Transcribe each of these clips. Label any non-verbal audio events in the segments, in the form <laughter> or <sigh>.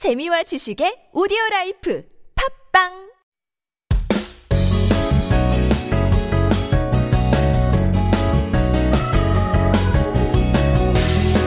재미와 지식의 오디오 라이프 팝빵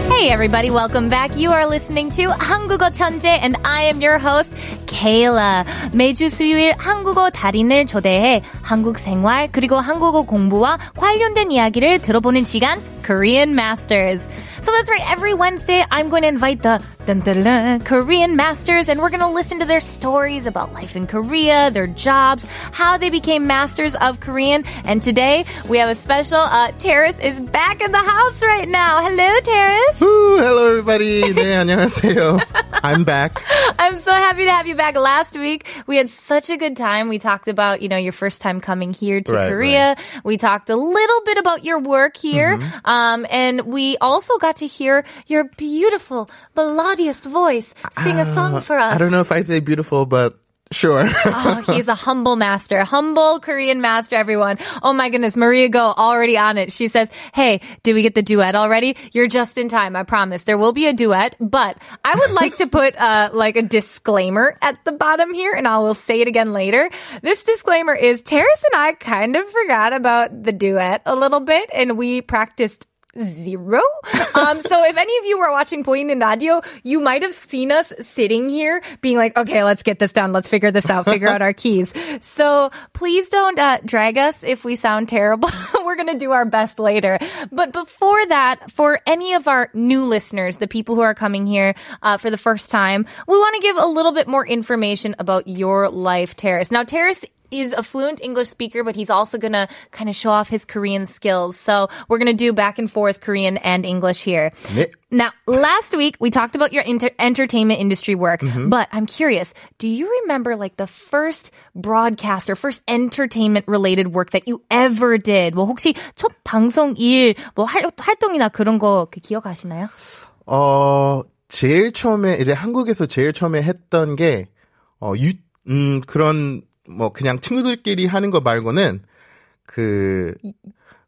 Hey everybody, welcome back. You are listening to 한국어 천재 and I am your host Kayla. 매주 수요일 한국어 달인을 초대해 한국 생활 그리고 한국어 공부와 관련된 이야기를 들어보는 시간 Korean Masters. So that's right. Every Wednesday, I'm going to invite the dun, dun, dun, Korean Masters, and we're going to listen to their stories about life in Korea, their jobs, how they became masters of Korean. And today, we have a special. Uh, Terris is back in the house right now. Hello, Terris. Ooh, hello, everybody. 네, 안녕하세요. I'm back. <laughs> I'm so happy to have you back. Last week, we had such a good time. We talked about, you know, your first time coming here to Right, Korea. We talked a little bit about your work here. Mm-hmm. Um, and we also got to hear your beautiful, melodious voice sing a song for us. Uh, I don't know if I say beautiful, but sure. <laughs> Oh, he's a humble master, humble Korean master, everyone. Oh my goodness, Maria Go already on it. She says, Hey, did we get the duet already? You're just in time. I promise. There will be a duet, but I would <laughs> like to put, uh, like a disclaimer at the bottom here and I will say it again later. This disclaimer is Terris and I kind of forgot about the duet a little bit and we practiced zero. Um, so if any of you were watching Boeing Radio, you might have seen us sitting here being like, okay, let's get this done. Let's figure this out, figure out our keys. So please don't uh, drag us if we sound terrible. <laughs> We're going to do our best later. But before that, for any of our new listeners, the people who are coming here uh, for the first time, we want to give a little bit more information about your life, Terris. Now, Terris is a fluent English speaker, but he's also gonna kind of show off his Korean skills. So we're gonna do back and forth Korean and English here. 네. Now, last week we talked about your inter- entertainment industry work, but I'm curious, do you remember like the first broadcast or first entertainment related work that you ever did? 뭐 혹시 첫 방송 일, 뭐 활, 활동이나 그런 거 기억하시나요? 어, 제일 처음에, 이제 한국에서 제일 처음에 했던 게, 어, 유, 음, 그런, 뭐, 그냥 친구들끼리 하는 거 말고는, 그,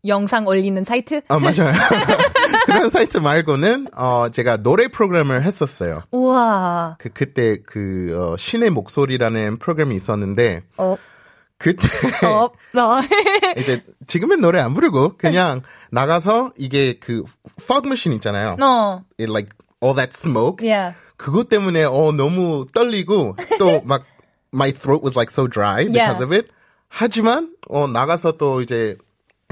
영상 올리는 사이트? 아, 맞아요. <laughs> 그런 사이트 말고는, 어, 제가 노래 프로그램을 했었어요. 우와. 그, 그때 그, 어, 신의 목소리라는 프로그램이 있었는데, 어, 그때, 어, 어. <laughs> 이제, 지금은 노래 안 부르고, 그냥 나가서 이게 그, fog machine 있잖아요. 어. It like, all that smoke. Yeah. 그것 때문에 어 너무 떨리고 또막 my throat was like so dry because Yeah. of it. 하지만 어 나가서 또 이제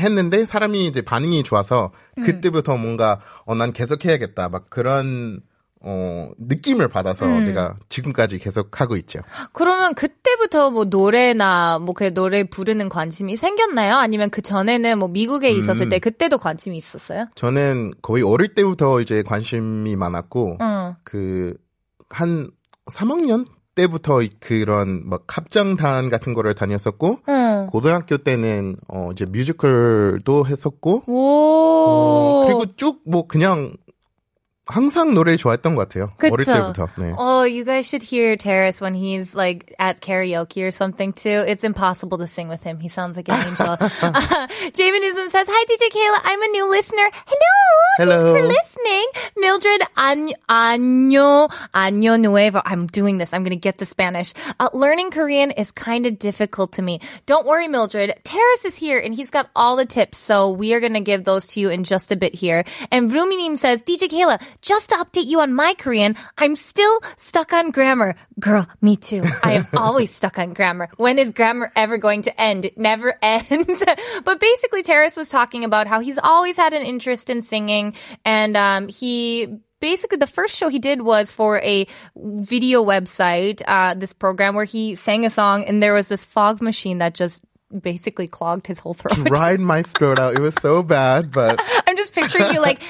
했는데 사람이 이제 반응이 좋아서 음. 그때부터 뭔가 어 난 계속 해야겠다 막 그런 어 느낌을 받아서 음. 내가 지금까지 계속 하고 있죠. 그러면 그때부터 뭐 노래나 뭐 그 노래 부르는 관심이 생겼나요? 아니면 그 전에는 뭐 미국에 있었을 때 그때도 관심이 있었어요? 저는 거의 어릴 때부터 이제 관심이 많았고 응. 그한 3학년 때부터 그런 막 합창단 같은 거를 다녔었고 응. 고등학교 때는 어 이제 뮤지컬도 했었고 오. 어, 그리고 쭉 뭐 그냥 항상 노래를 좋아했던 것 같아요. 그쵸? 어릴 때부터. 네. Oh, you guys should hear Terris when he's like at karaoke or something too. It's impossible to sing with him. He sounds like an angel. <laughs> <laughs> uh, says, "Hi DJ Kayla, I'm a new listener. Hello, Hello. thanks for listening. Mildred año año nuevo. I'm doing this. I'm gonna get the Spanish. Uh, learning Korean is kind of difficult to me. Don't worry, Mildred. Terris is here and he's got all the tips. So we are gonna give those to you in just a bit here. And Ruminim says, DJ Kayla." Just to update you on my Korean, I'm still stuck on grammar. Girl, me too. I am <laughs> always stuck on grammar. When is grammar ever going to end? It never <laughs> ends. but basically, Terris was talking about how he's always had an interest in singing and um, he basically the first show he did was for a video website uh, this program where he sang a song and there was this fog machine that just basically clogged his whole throat Dried my throat out. It was so bad, but <laughs> i'm just picturing you like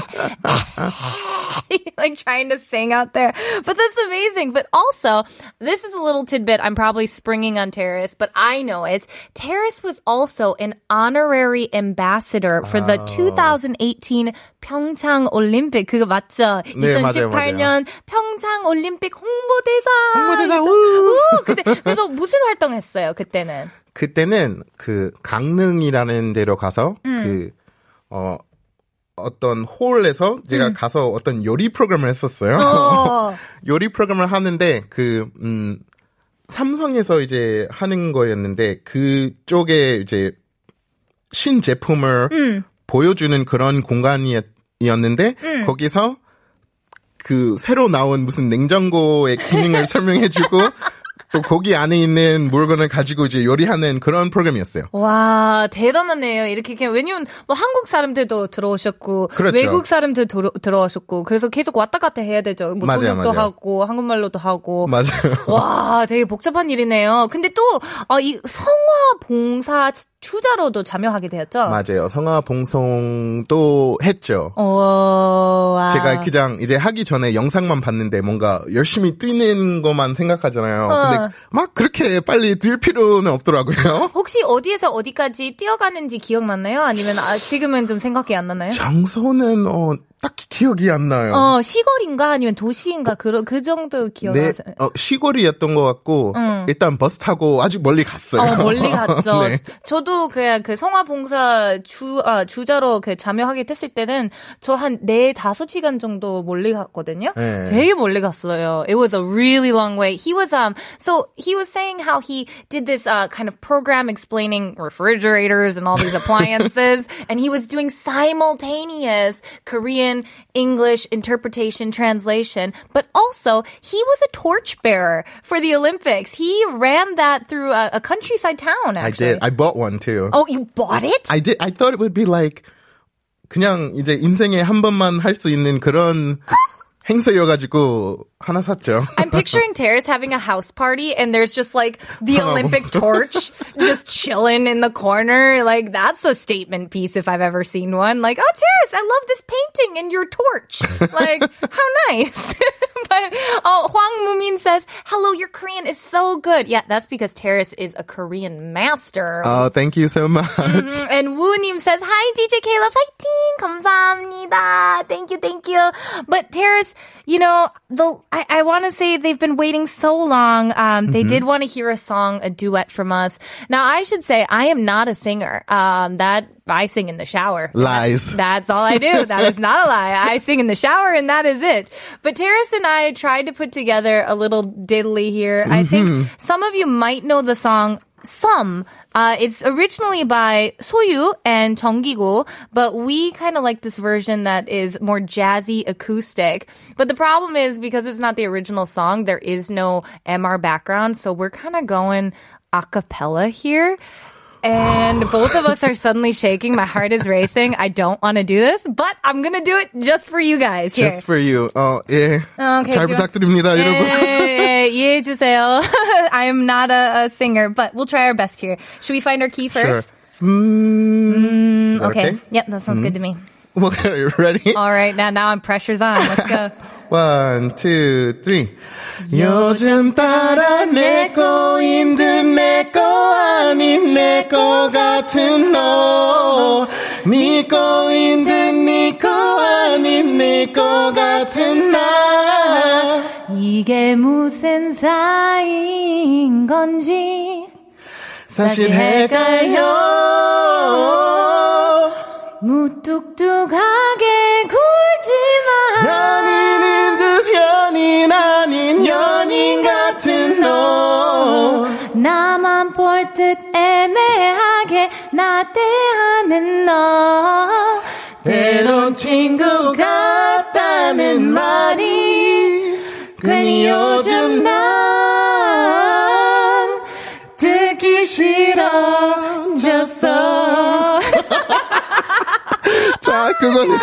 <laughs> like trying to sing out there. But that's amazing. But also, this is a little tidbit I'm probably springing on Terris, but I know it. Terris was also an honorary ambassador for the 2018 평창 올림픽. 그거 맞죠? 네, 2018년 맞아요, 맞아요. 평창 올림픽 홍보대사. 홍보대사. 우! 그때 그래서 무슨 활동했어요? 그때는? 그때는 그 강릉이라는 데로 가서 음. 그 어, 어떤 홀에서 제가 가서 어떤 요리 프로그램을 했었어요. 어. <laughs> 요리 프로그램을 하는데 그 음, 삼성에서 이제 하는 거였는데 그쪽에 이제 신 제품을 보여주는 그런 공간이었는데 거기서 그 새로 나온 무슨 냉장고의 기능을 <laughs> 설명해주고 또 거기 안에 있는 물건을 가지고 이제 요리하는 그런 프로그램이었어요. 와, 대단하네요. 이렇게 그냥 왜냐면 뭐 한국 사람들도 들어오셨고 그렇죠. 외국 사람들 들어, 들어오셨고 그래서 계속 왔다 갔다 해야 되죠. 뭐 맞아요, 통역도 맞아요. 하고 한국말로도 하고 맞아요. 와, 되게 복잡한 일이네요. 근데 또, 어, 이 성화 봉사 추자로도 참여하게 되었죠? 맞아요. 성화 봉송도 했죠. 어, 와. 제가 그냥 이제 하기 전에 영상만 봤는데 뭔가 열심히 뛰는 것만 생각하잖아요. 어. 근데 막 그렇게 빨리 뛸 필요는 없더라고요. <laughs> 혹시 어디에서 어디까지 뛰어가는지 기억났나요? 아니면 아, 지금은 좀 생각이 안 나나요? 장소는 어 딱히 기억이 안 나요. 어, 시골인가 아니면 도시인가 그, 그 정도 네, 기억나세요? 어, 시골이었던 것 같고 음. 일단 버스 타고 아주 멀리 갔어요. 어, 멀리 갔죠. 네. 저도 그냥 그 성화봉사 주, 아, 주자로 그 참여하게 됐을 때는 저 한 네, 다섯 시간 정도 멀리 갔거든요. 네. 되게 멀리 갔어요. It was a really long way. He was, um, so he was saying how he did this, uh, kind of program explaining refrigerators and all these appliances. and he was doing simultaneous Korean, English interpretation, translation. But also, he was a torchbearer for the Olympics. He ran that through a, a countryside town, I actually. did. I bought one too. oh, you bought it? I did. I thought it would be like 그냥 이제 인생에 한 번만 할 수 있는 그런 <gasps> 행사여가지고 하나 샀죠. I'm picturing Terris having a house party and there's just like the Olympic torch just chilling in the corner. Like that's a statement piece if I've ever seen one. Like, oh Terris, I love this painting and your torch. Like, how nice. <laughs> but oh, Huang Mumin says, "Hello, your Korean is so good." Yeah, that's because Terris is a Korean master. Oh, thank you so much. Mm-hmm. And says, "Hi, DJ Kayla, fighting. 감사합니다. Thank you, thank you." But Terris, you know the I, I want to say they've been waiting so long. Um, They did want to hear a song, a duet from us. Now, I should say, I am not a singer. Um, that I sing in the shower. Lies. That's all I do. That is not a lie. I sing in the shower and that is it. But Terris and I tried to put together a little diddly here. I think some of you might know the song Some. Uh, it's originally by Soyou and Junggigo, but we kind of like this version that is more jazzy acoustic. But the problem is because it's not the original song, there is no MR background, so we're kind of going a cappella here And both of us are suddenly shaking. My heart is racing. I don't want to do this, but I'm gonna do it just for you guys here. Just for you. 어, 예. Okay, 잘 do you- 부탁드립니다, 여러분. 예, 이해해 주세요. I am not a, a singer, but we'll try our best here. Should we find our key Sure. first? 음, is that Okay. okay? Yep, that sounds good to me. <laughs> Well, are you ready? All right, now now I'm pressure's on. Let's go. <laughs> One, two, three. 요즘 따라 내 거인 듯내 거 아닌 내 거 같은 너. 네 거인 듯네거 아닌 내거 같은 나. 이게 무슨 사이인 건지 사실 헷갈려. 무뚝뚝하 듯 애매하게 나대하는 너. 때론 친구 같다는 말이 괜히 요즘 난 듣기 싫어졌어. <laughs> 자, 그거는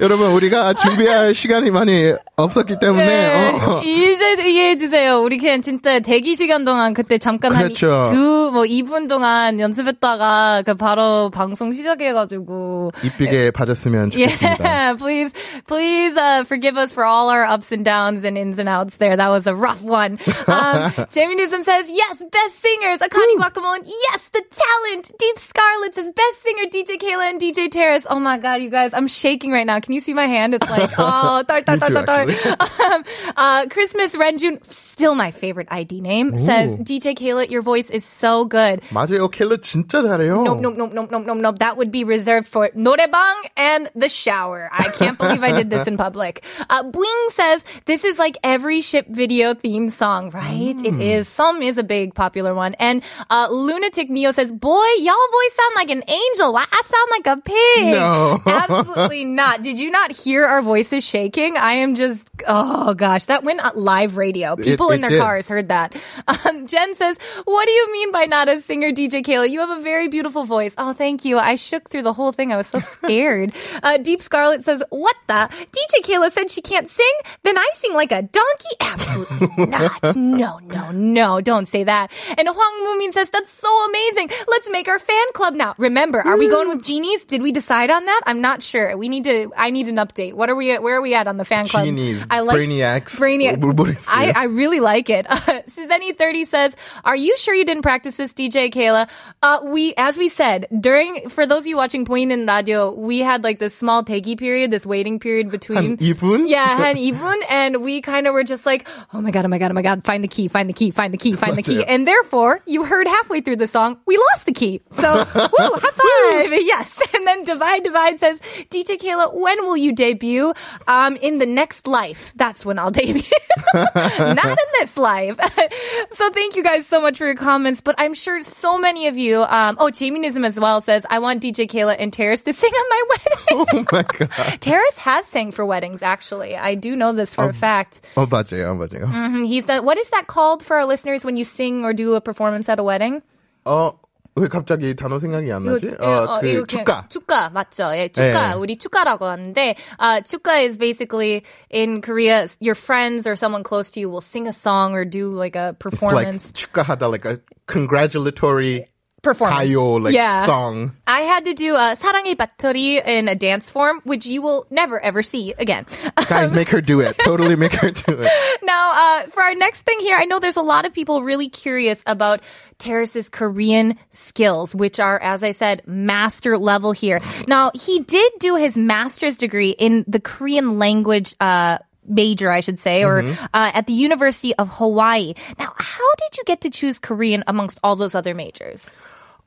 여러분 우리가 준비할 시간이 많이 없었기 때문에 네, 어, 이제 이해해 주세요. 우리 그냥 진짜 대기 시간 동안 그때 잠깐 그렇죠. 한두뭐 2분 동안 연습했다가 그 바로 방송 시작해가지고 이쁘게 봐줬으면 좋겠습니다. Yeah, please, please uh, forgive us for all our ups and downs and ins and outs there. That was a rough one. Um, Jaminism says, yes, best singers. Akani Guacamole, yes, the talent. Deep Scarlet says, best singer, DJ Kayla and DJ Terrace. Oh my God, you guys, I'm shaking right now. Can you see my hand? It's like, oh, tar, tar, Me tar, too, tar, tar. actually. Um, uh, Christmas Renjun, still my favorite ID name, says, DJ Kayla, your voice is so good. 맞아요. 켈러 진짜 잘해요. Nope, nope, nope, nope, nope, nope, nope. That would be reserved for 노래방 and the shower. I can't believe <laughs> I did this in public. Uh, Bling says this is like every ship video theme song, right? It is. Some is a big popular one. And uh, Lunatic Neo says, "Boy, y'all voice sound like an angel. Why I sound like a pig?" No. absolutely <laughs> not. Did you not hear our voices shaking? I am just. Oh gosh, that went live radio. People it in their did. cars heard that. <laughs> Um, Jen says, "What do you mean by not a singer, DJ Kayla? You have a very beautiful voice." Oh, thank you. I shook through the whole thing. I was so <laughs> scared. uh, Deep Scarlet says, "What the? DJ Kayla said she can't sing. Then I sing like a donkey? Absolutely <laughs> not. No, no, no. Don't say that." And Huang Mumin says, "That's so amazing. Let's make our fan club now. Remember, are we going with genies? Did we decide on that? I'm not sure. We need to. I need an update. What are we? At, where are we at on the fan club? Genies, I like brainiacs, Brainiac. 뭐 모르겠어요. I, I really like it. Uh, <laughs> Suzanne30 says, Are you sure you didn't practice this, DJ Kayla? Uh, we, as we said, during, for those of you watching Point in Radio, we had like this small takey period, this waiting period between. 한 2분? Yeah, 한 <laughs> 2분. And we kind of were just like, oh my God, oh my God, oh my God, find the key, find the key, find the key, find the key. 맞아요. And therefore, you heard halfway through the song, we lost the key. So, <laughs> woo, high five. yes. And then Divide Divide says, DJ Kayla, when when will you debut? Um, in the next life. That's when I'll debut. <laughs> Not in this life. <laughs> so thank you guys so much for your comments. But I'm sure so many of you, um, oh, Jaminism as well says, I want DJ Kayla and Terris to <laughs> sing on my wedding. Oh my God. Terris has sang for weddings, actually. I do know this for um, a oh, fact. Oh, 맞아요. 맞아요. Oh, oh. Mm-hmm. He's done, what is that called for our listeners when you sing or do a performance at a wedding? Oh. 왜 갑자기 단어 생각이 안 나지? 이거, 어, 그 이거 그냥 축가. 축가 맞죠? 예, 축가. 네. 우리 축가라고 하는데 uh, 축가 is basically in Korea your friends or someone close to you will sing a song or do like a It's like performance 축가하다 like a congratulatory performance. 가요, like yeah. song. I had to do a 사랑의 배터리 in a dance form, which you will never ever see again. Guys, um, make her do it. <laughs> Totally make her do it. Now, uh, for our next thing here, I know there's a lot of people really curious about Terris's Korean skills, which are, as I said, master level here. Now, he did do his master's degree in the Korean language, uh, major, I should say, or mm-hmm. uh, at the University of Hawaii. Now, how did you get to choose Korean amongst all those other majors?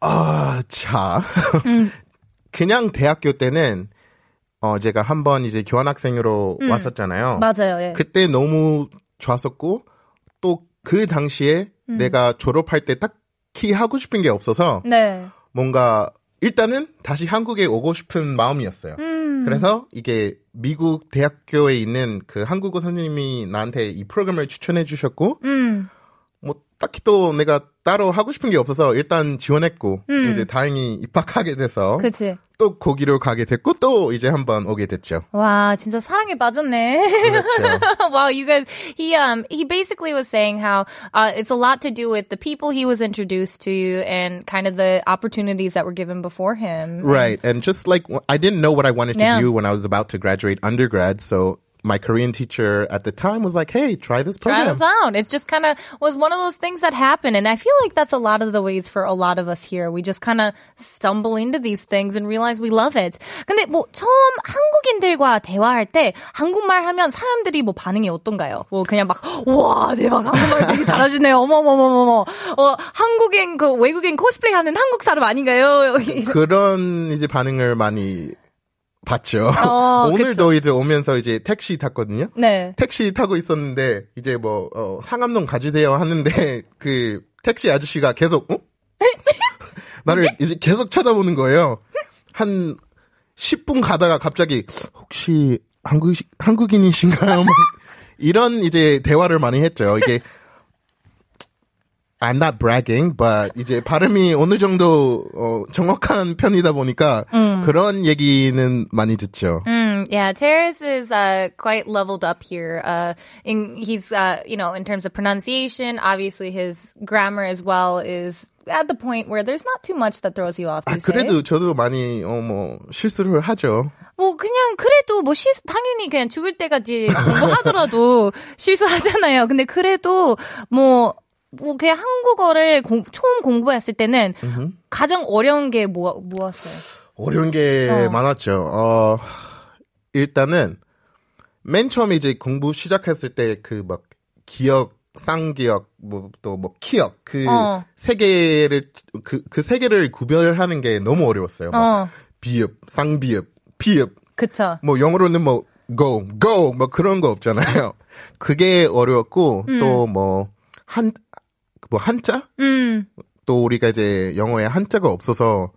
아, 자. <laughs> 그냥 대학교 때는 어 제가 한번 이제 교환학생으로 왔었잖아요. 맞아요, 예. 그때 너무 좋았었고 또 그 당시에 내가 졸업할 때 딱히 하고 싶은 게 없어서 네. 뭔가 일단은 다시 한국에 오고 싶은 마음이었어요. 그래서 이게 미국 대학교에 있는 그 한국어 선생님이 나한테 이 프로그램을 추천해 주셨고 뭐 딱히 또 내가 따로 하고 싶은 게 없어서 일단 지원했고 이제 다행히 입학하게 돼서 그치. 또 거기로 가게 됐고 또 이제 한번 오게 됐죠. 와, 진짜 사랑에 빠졌네. 그렇죠. <laughs> wow, you guys, he, um, he basically was saying how, uh, it's a lot to do with the people he was introduced to and kind of the opportunities that were given before him. Right. And just like I didn't know what I wanted to Yeah. do when I was about to graduate undergrad, so my Korean teacher at the time was like, "Hey, try this Try program." this out. It just kind of was one of those things that happen. And I feel like that's a lot of the ways for a lot of us here. We just kind of stumble into these things and realize we love it. 근데 뭐 처음 한국인들과 대화할 때 한국말 하면 사람들이 뭐 반응이 어떤가요? 뭐 그냥 막, 와, 대박, 한국말 되게 잘하시네요. 어머머머머머. 어, 한국인, 그 외국인 코스프레 하는 한국 사람 아닌가요? 그런 이제 반응을 많이 봤죠. 어, <laughs> 오늘도 이제 오면서 이제 택시 탔거든요. 네. 택시 타고 있었는데 이제 뭐 어, 상암동 가주세요 하는데 <laughs> 그 택시 아저씨가 계속 어? <laughs> 나를 이제 계속 쳐다보는 거예요. 한 10분 가다가 갑자기 혹시 한국 한국인이신가요? 막 이런 이제 대화를 많이 했죠. 이게 I'm not bragging, but 이제 발음이 어느 정도 어, 정확한 편이다 보니까 그런 얘기는 많이 듣죠. Mm, yeah, Terrace is uh, quite leveled up here. Uh, in, he's, uh, you know, in terms of pronunciation, obviously his grammar as well is at the point where there's not too much that throws you off 아, 그래도 days. 저도 많이 어 뭐 실수를 하죠. 뭐 그냥 그래도 뭐 실수 당연히 그냥 죽을 때까지 공부하더라도 실수하잖아요. 근데 그래도 뭐. 뭐 그냥 한국어를 공- 처음 공부했을 때는 가장 어려운 게 뭐, 뭐였어요? 어려운 게 어. 많았죠. 어, 일단은 맨 처음에 이제 공부 시작했을 때 그 막 기억, 쌍기억, 뭐 또 뭐 키역 그 어. 세 개를 그 그 세 개를 구별하는 게 너무 어려웠어요. 막 어. 비읍, 쌍비읍, 비읍. 그쵸. 뭐 영어로는 뭐 go, go 뭐 그런 거 없잖아요. 그게 어려웠고 또뭐 한 뭐 한자? 음. 또 우리가 이제 영어에 한자가 없어서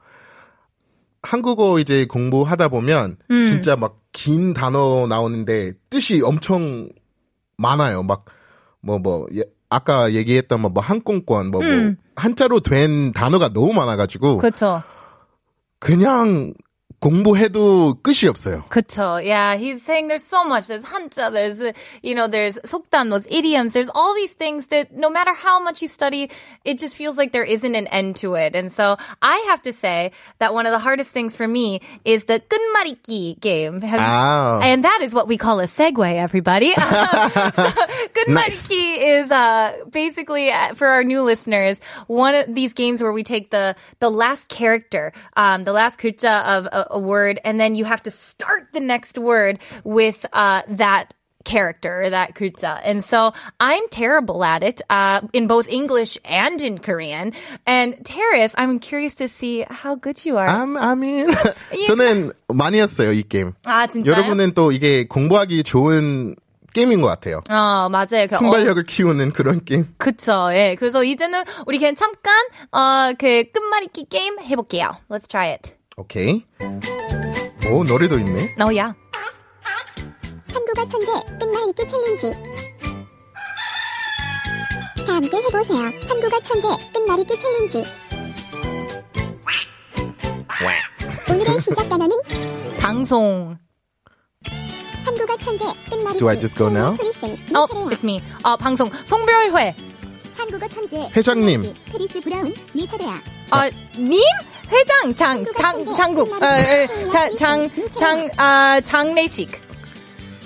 한국어 이제 공부하다 보면 음. 진짜 막 긴 단어 나오는데 뜻이 엄청 많아요. 막 뭐뭐 아까 얘기했던 뭐, 뭐 항공권 뭐, 뭐 음. 한자로 된 단어가 너무 많아가지고 그쵸. 그냥 공부해도 끝이 없어요. 그쵸. Yeah, he's saying there's so much. There's 한자, there's, uh, you know, there's 속담, those idioms. There's all these things that no matter how much you study, it just feels like there isn't an end to it. And so I have to say that one of the hardest things for me is the 끝말잇기 game. Have- Ah. And that is what we call a segue, everybody. <laughs> so, Good nice. Mud Key is uh, basically uh, for our new listeners one of these games where we take the the last character, um, the last 글자 of a, a, word, and then you have to start the next word with uh, that character, or that kutsa. And so I'm terrible at it uh, in both English and in Korean. And Terris, I'm curious to see how good you are. I'm, I mean, <laughs> <laughs> 저는 많이 했어요, 이 게임. 아, 진짜요? 여러분은 또 이게 공부하기 좋은 게임인 것 같아요. 어, 맞아요. 그 어- 순발력을 키우는 그런 게임. 그쵸, 예. 그래서 이제는 우리 그냥 잠깐, 어, 그 끝말잇기 게임 해볼게요. Let's try it. 오케이. 오, 노래도 있네. 어, 야. 한국어 천재 끝말잇기 챌린지 다 함께 해보세요 한국어 천재 끝말잇기 챌린지 오늘의 시작 단어는 방송. Do I just go now? 차례야. it's me. 어, 방송. 송별회. 한국어 천재 회장님. 끝말잇기, 크리스 브라운 네 차례야 어, 님? 회장, 장, 장, 장국. 어, 어, 자, 장, 장, 아, 장례식.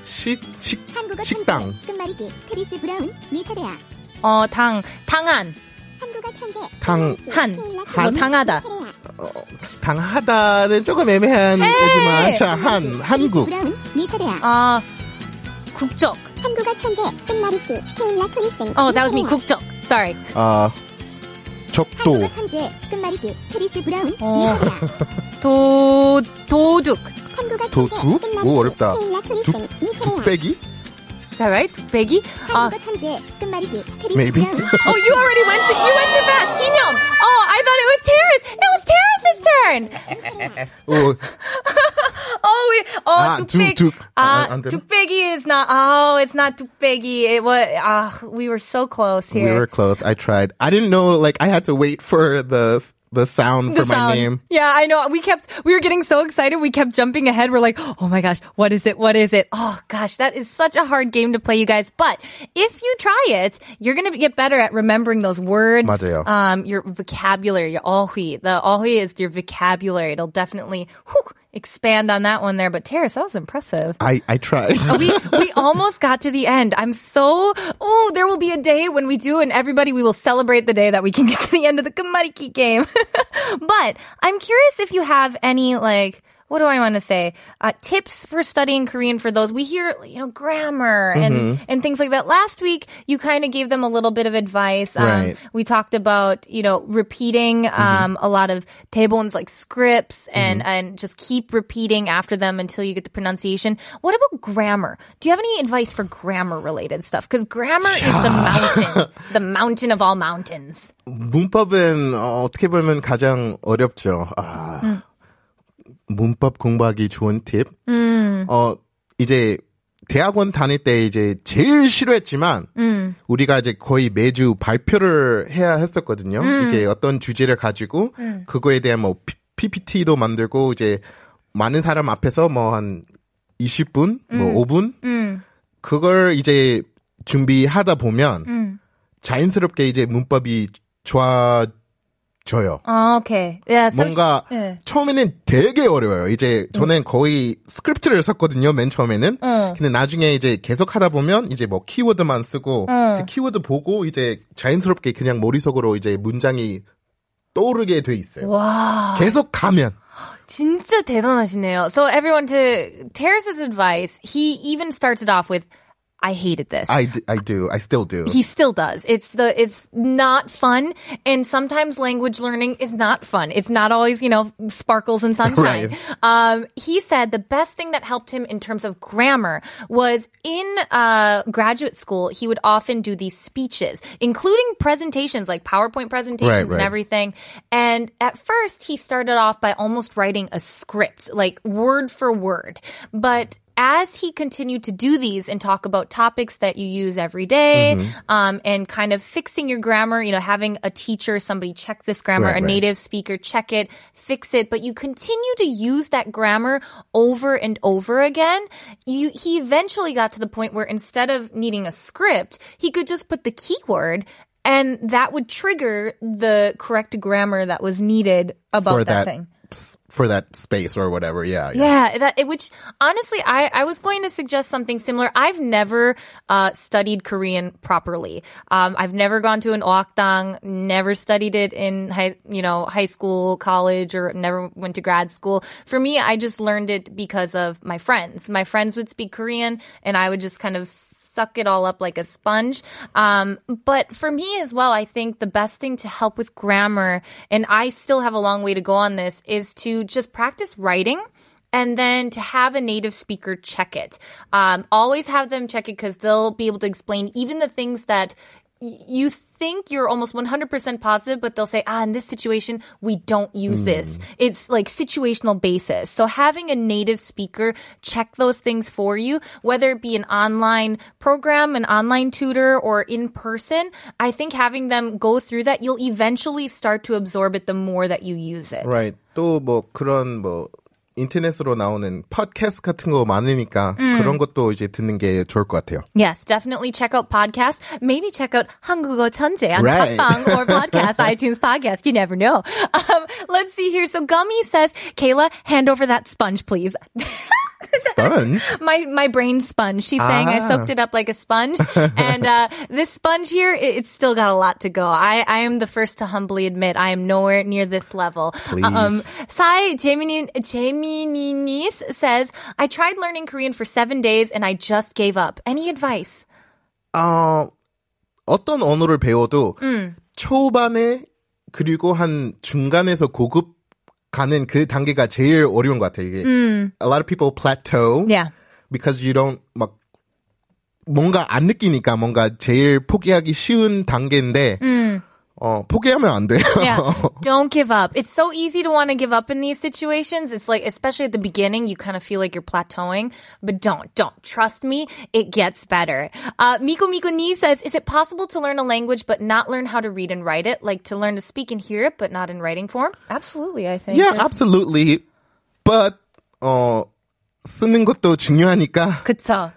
식, 식, 한국어 식당. 천재 끝말잇기 크리스 브라운 네 차례야 어, 당, 당한. 한국어 천재 당- 끝말잇기, 한. 뭐, 당하다. 어, 당하다는 조금 애매한 네. 하지만 자한 한국. 아 국적. 한국어 천재 끝말잇기 테일라 토리슨. 어 that was me. 국적. Sorry. 아 적도. 한국어 끝말잇기 토리스 브라운 어. <laughs> 도 도둑. 한국어 도둑? 오 어렵다. 두, 두 빼기? Is that right? Peggy? 아, uh, Maybe. <laughs> oh, you already went to, you went too fast. 기념. Oh, I thought it was Terris. It was Terris's turn. <laughs> Oh, we, oh, 아, 뚝배기. 둑, 둑. Ah, 아, 안 되나? 뚝배기 is not, oh, it's not 뚝배기. It was, ah, we were so close we here. were close. I tried. I didn't know, like, I had to wait for the, the sound The for my sound. name. Yeah, I know. We kept, we were getting so excited. We kept jumping ahead. We're like, oh my gosh, what is it? What is it? Oh gosh, that is such a hard game to play, you guys. But if you try it, you're going to get better at remembering those words. 맞아요. Um, your vocabulary, your 어휘. The 어휘 is your vocabulary. It'll definitely whew, expand on that one there. But Terris, that was impressive. I, I tried. Oh, we <laughs> we almost got to the end. I'm so oh, there will be a day when we do, and everybody we will celebrate the day that we can get to the end of the Kamariki game. <laughs> but I'm curious if you have any like What do I want to say? Uh, tips for studying Korean for those we hear, you know, grammar and and things like that. Last week, you kind of gave them a little bit of advice. Um, Right. We talked about, you know, repeating um, a lot of tables like scripts and and just keep repeating after them until you get the pronunciation. What about grammar? Do you have any advice for grammar related stuff? Because grammar is the mountain, <laughs> the mountain of all mountains. 문법은 어, 어떻게 보면 가장 어렵죠. 아, 문법 공부하기 좋은 팁. 어 이제 대학원 다닐 때 이제 제일 싫어했지만 우리가 이제 거의 매주 발표를 해야 했었거든요. 이게 어떤 주제를 가지고 그거에 대한 뭐 PPT도 만들고 이제 많은 사람 앞에서 뭐 한 20분, 뭐 5분? 그걸 이제 준비하다 보면 자연스럽게 이제 문법이 좋아 져요. Oh, okay. Yeah. So, 뭔가 예. 처음에는 되게 어려워요. 이제 저는 거의 스크립트를 썼거든요. 맨 처음에는. 어. 근데 나중에 이제 계속 하다 보면 이제 뭐 키워드만 쓰고 어. 그 키워드 보고 이제 자연스럽게 그냥 머릿속으로 이제 문장이 떠오르게 돼 있어요. 와. 계속 가면 진짜 대단하시네요. So everyone to Terrace's advice, he even starts it off with I hated this. I, d- I do. I still do. he still does. It's the it's not fun and sometimes language learning is not fun. It's not always, you know, sparkles and sunshine. Right. Um he said the best thing that helped him in terms of grammar was in uh graduate school he would often do these speeches including presentations like PowerPoint presentations Right, and everything. And at first he started off by almost writing a script like word for word. But as he continued to do these and talk about topics that you use every day, Mm-hmm. um, and kind of fixing your grammar, you know, having a teacher, somebody check this grammar, Right, a right. native speaker check it, fix it, but you continue to use that grammar over and over again. You, he eventually got to the point where instead of needing a script, he could just put the keyword and that would trigger the correct grammar that was needed about that, that, thing. For that space or whatever. Yeah. Yeah. Yeah, that which honestly, I I was going to suggest something similar. I've never uh, studied Korean properly. Um, I've never gone to an oakdang, never studied it in high, you know, high school, college, or never went to grad school. For me, I just learned it because of my friends. My friends would speak Korean, and I would just kind of suck it all up like a sponge. Um, but for me as well, I think the best thing to help with grammar, and I still have a long way to go on this, is to just practice writing. And then to have a native speaker check it. Um, always have them check it because they'll be able to explain even the things that y- you think you're almost 100% positive, but they'll say, ah, in this situation, we don't use this. It's like situational basis. So having a native speaker check those things for you, whether it be an online program, an online tutor, or in person, I think having them go through that, you'll eventually start to absorb it the more that you use it. Right. 또 뭐 그런 뭐 인터넷으로 나오는 팟캐스트 같은 거 많으니까 음. 그런 것도 이제 듣는 게 좋을 것 같아요. Yes, definitely check out podcasts. Maybe check out 한국어 천재 on Right. Patbang or podcast, <laughs> iTunes podcast. You never know. Um, let's see here. So Gummy says, Kayla, hand over that sponge, please. <laughs> Sponge. <laughs> my my brain sponge. She's saying I Ah. soaked it up like a sponge, <laughs> and uh, this sponge here, it, it's still got a lot to go. I I am the first to humbly admit I am nowhere near this level. Please. Um, Sai Jeminin Jemininis says I tried learning Korean for seven days and I just gave up. Any advice? 어, 어떤 언어를 배워도 음. 초반에 그리고 한 중간에서 고급 가는 그 단계가 제일 어려운 것 같아요. 이게 a lot of people plateau 음. Yeah. because you don't 막 뭔가 안 느끼니까 뭔가 제일 포기하기 쉬운 단계인데 어, 포기하면 안 돼요. 음. Yeah. <laughs> Don't give up. It's so easy to want to give up in these situations. It's like, especially at the beginning, you kind of feel like you're plateauing, but don't, don't. Trust me, it gets better. Uh, Miko Miko Ni says, is it possible to learn a language but not learn how to read and write it? Like to learn to speak and hear it, but not in writing form? Absolutely, I think. yeah, There's- absolutely. But 어 쓰는 것도 중요하니까.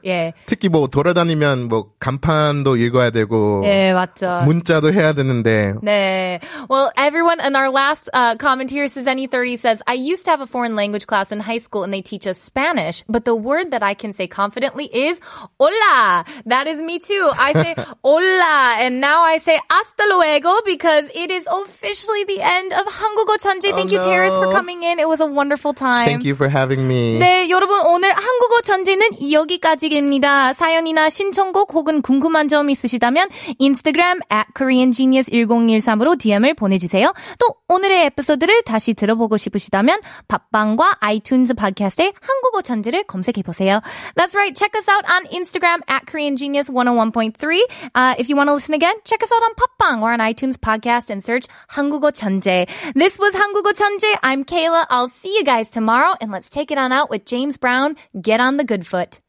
예. 특히 뭐 돌아다니면 뭐 간판도 읽어야 되고. 예, 맞죠. 문자도 해야 되는데. 네. Well, everyone in our last uh, comment here, Suzanne30 says, I used to have a foreign language class in high school and they teach us Spanish, but the word that I can say confidently is hola. That is me too. I say <laughs> hola and now I say hasta luego because it is officially the end of 한국어 천재. Thank oh, you, no. Terris, for coming in. It was a wonderful time. Thank you for having me. 네, 여러분 오늘 한국어 천재는 여기까지입니다. 사연이나 신청곡 혹은 궁금한 점 있으시다면 인스타그램 at koreangenius1013으로 DM을 보내주세요. 또 오늘의 에피소드를 다시 들어보고 싶으시다면 팟빵과 아이튠즈 팟캐스트에 한국어 천재를 검색해보세요. That's right. Check us out on Instagram at koreangenius101.3. Uh, if you want to listen again, check us out on 팟빵 or on iTunes podcast and search 한국어 천재. This was 한국어 천재. I'm Kayla. I'll see you guys tomorrow and let's take it on out with James Brown. Get on the good foot.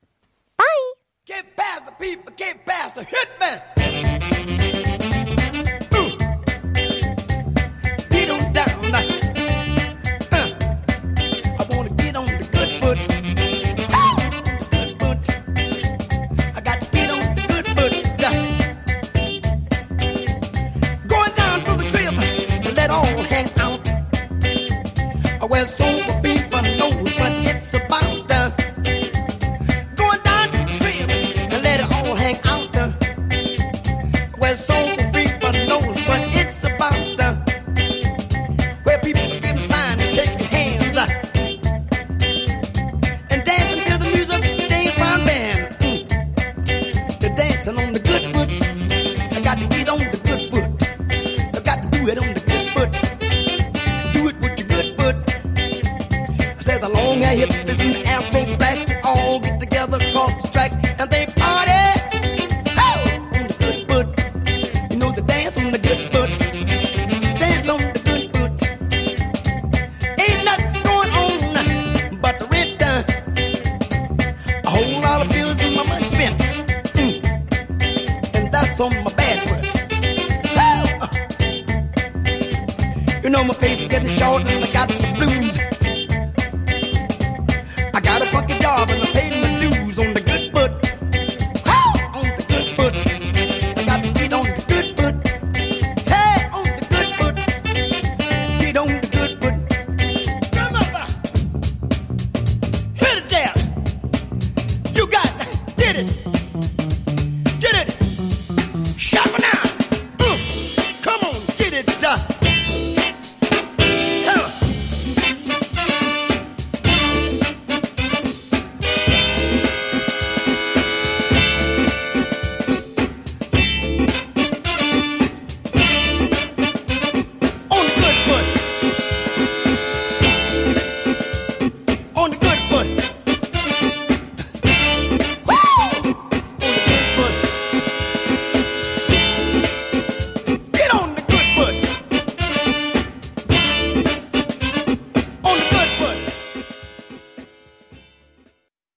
Bye. Get past the people, get past the hitman.